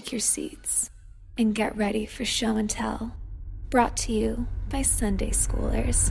Take your seats and get ready for show and tell. Brought to you by Sunday Schoolers.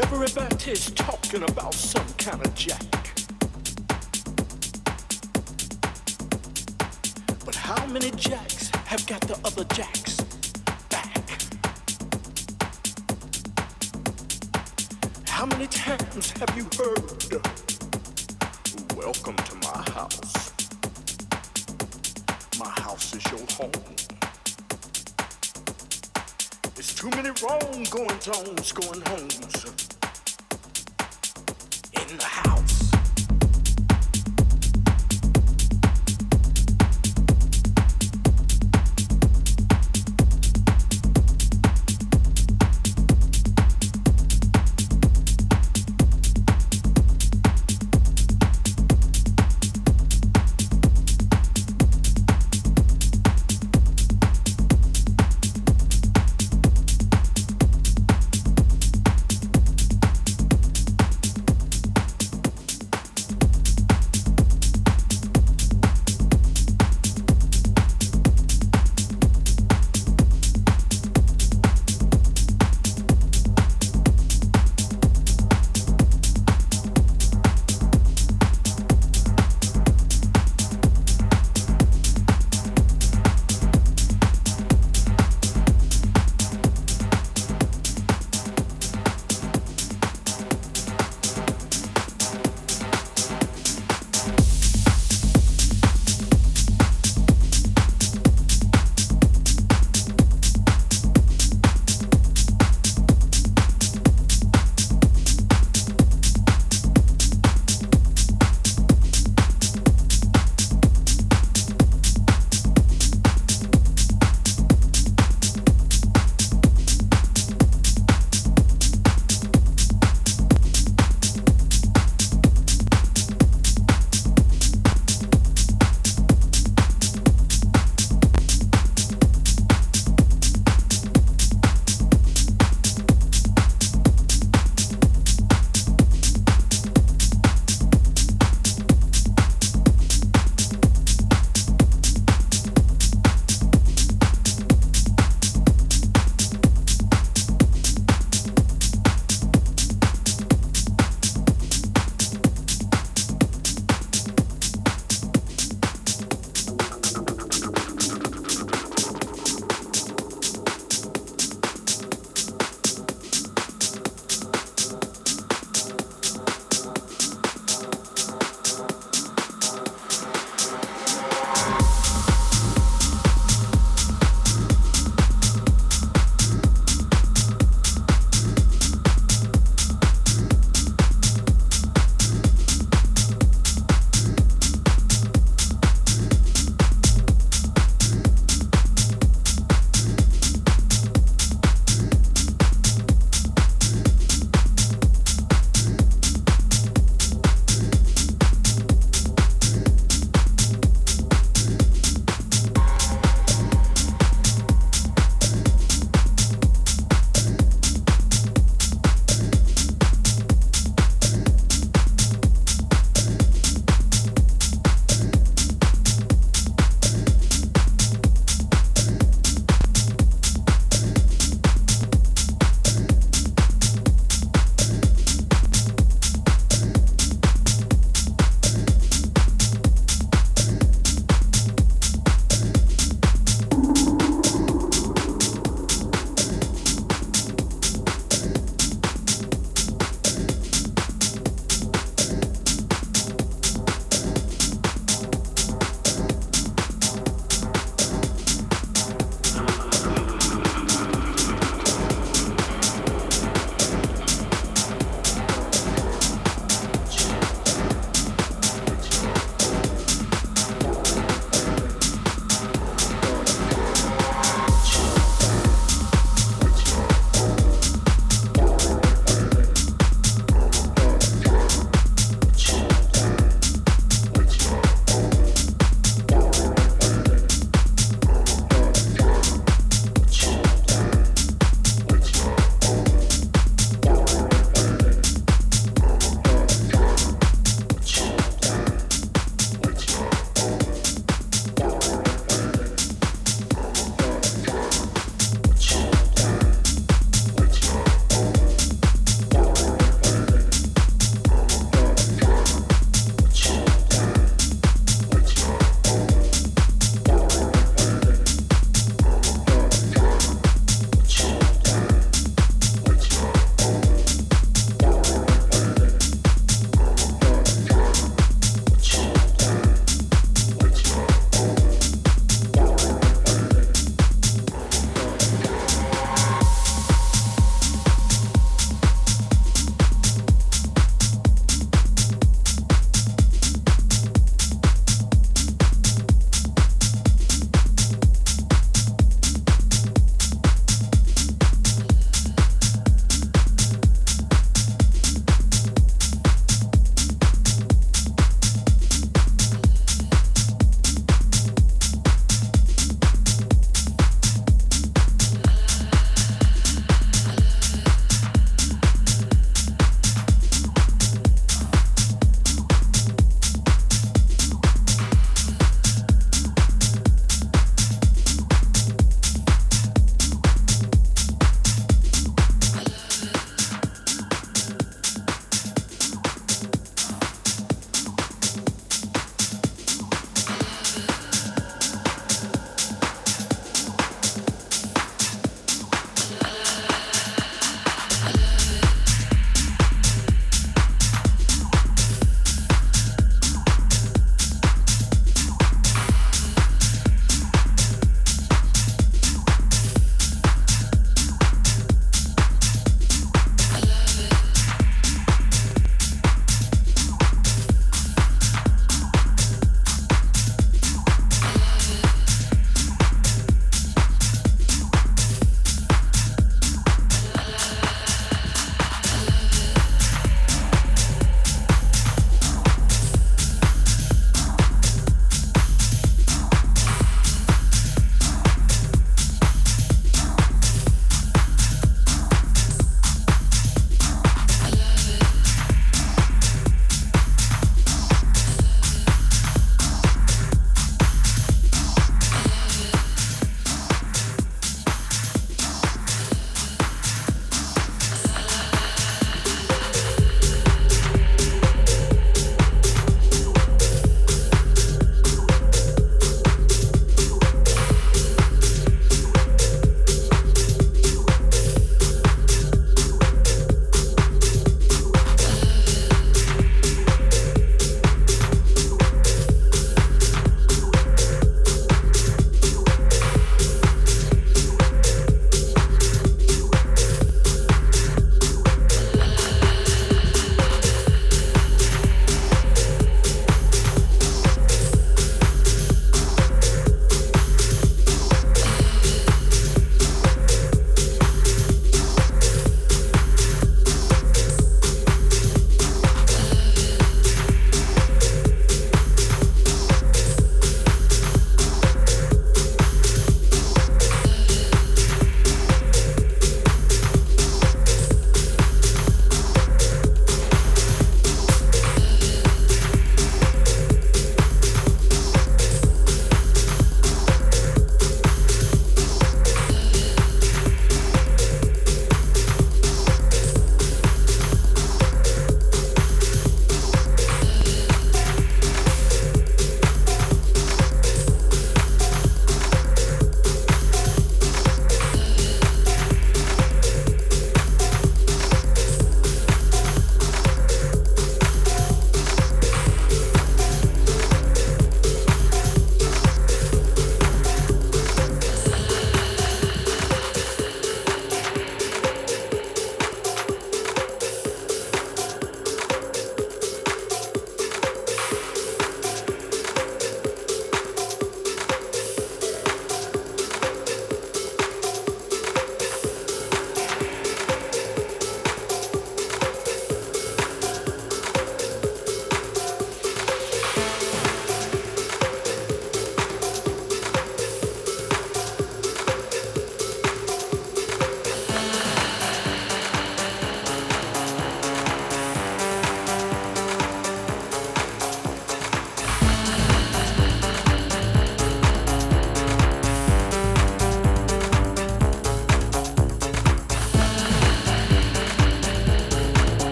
Everybody's talking about some kind of jack. But how many jacks have got the other jacks back? How many times have you heard? Welcome to my house. My house is your home. There's too many wrong going ons, going homes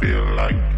feel like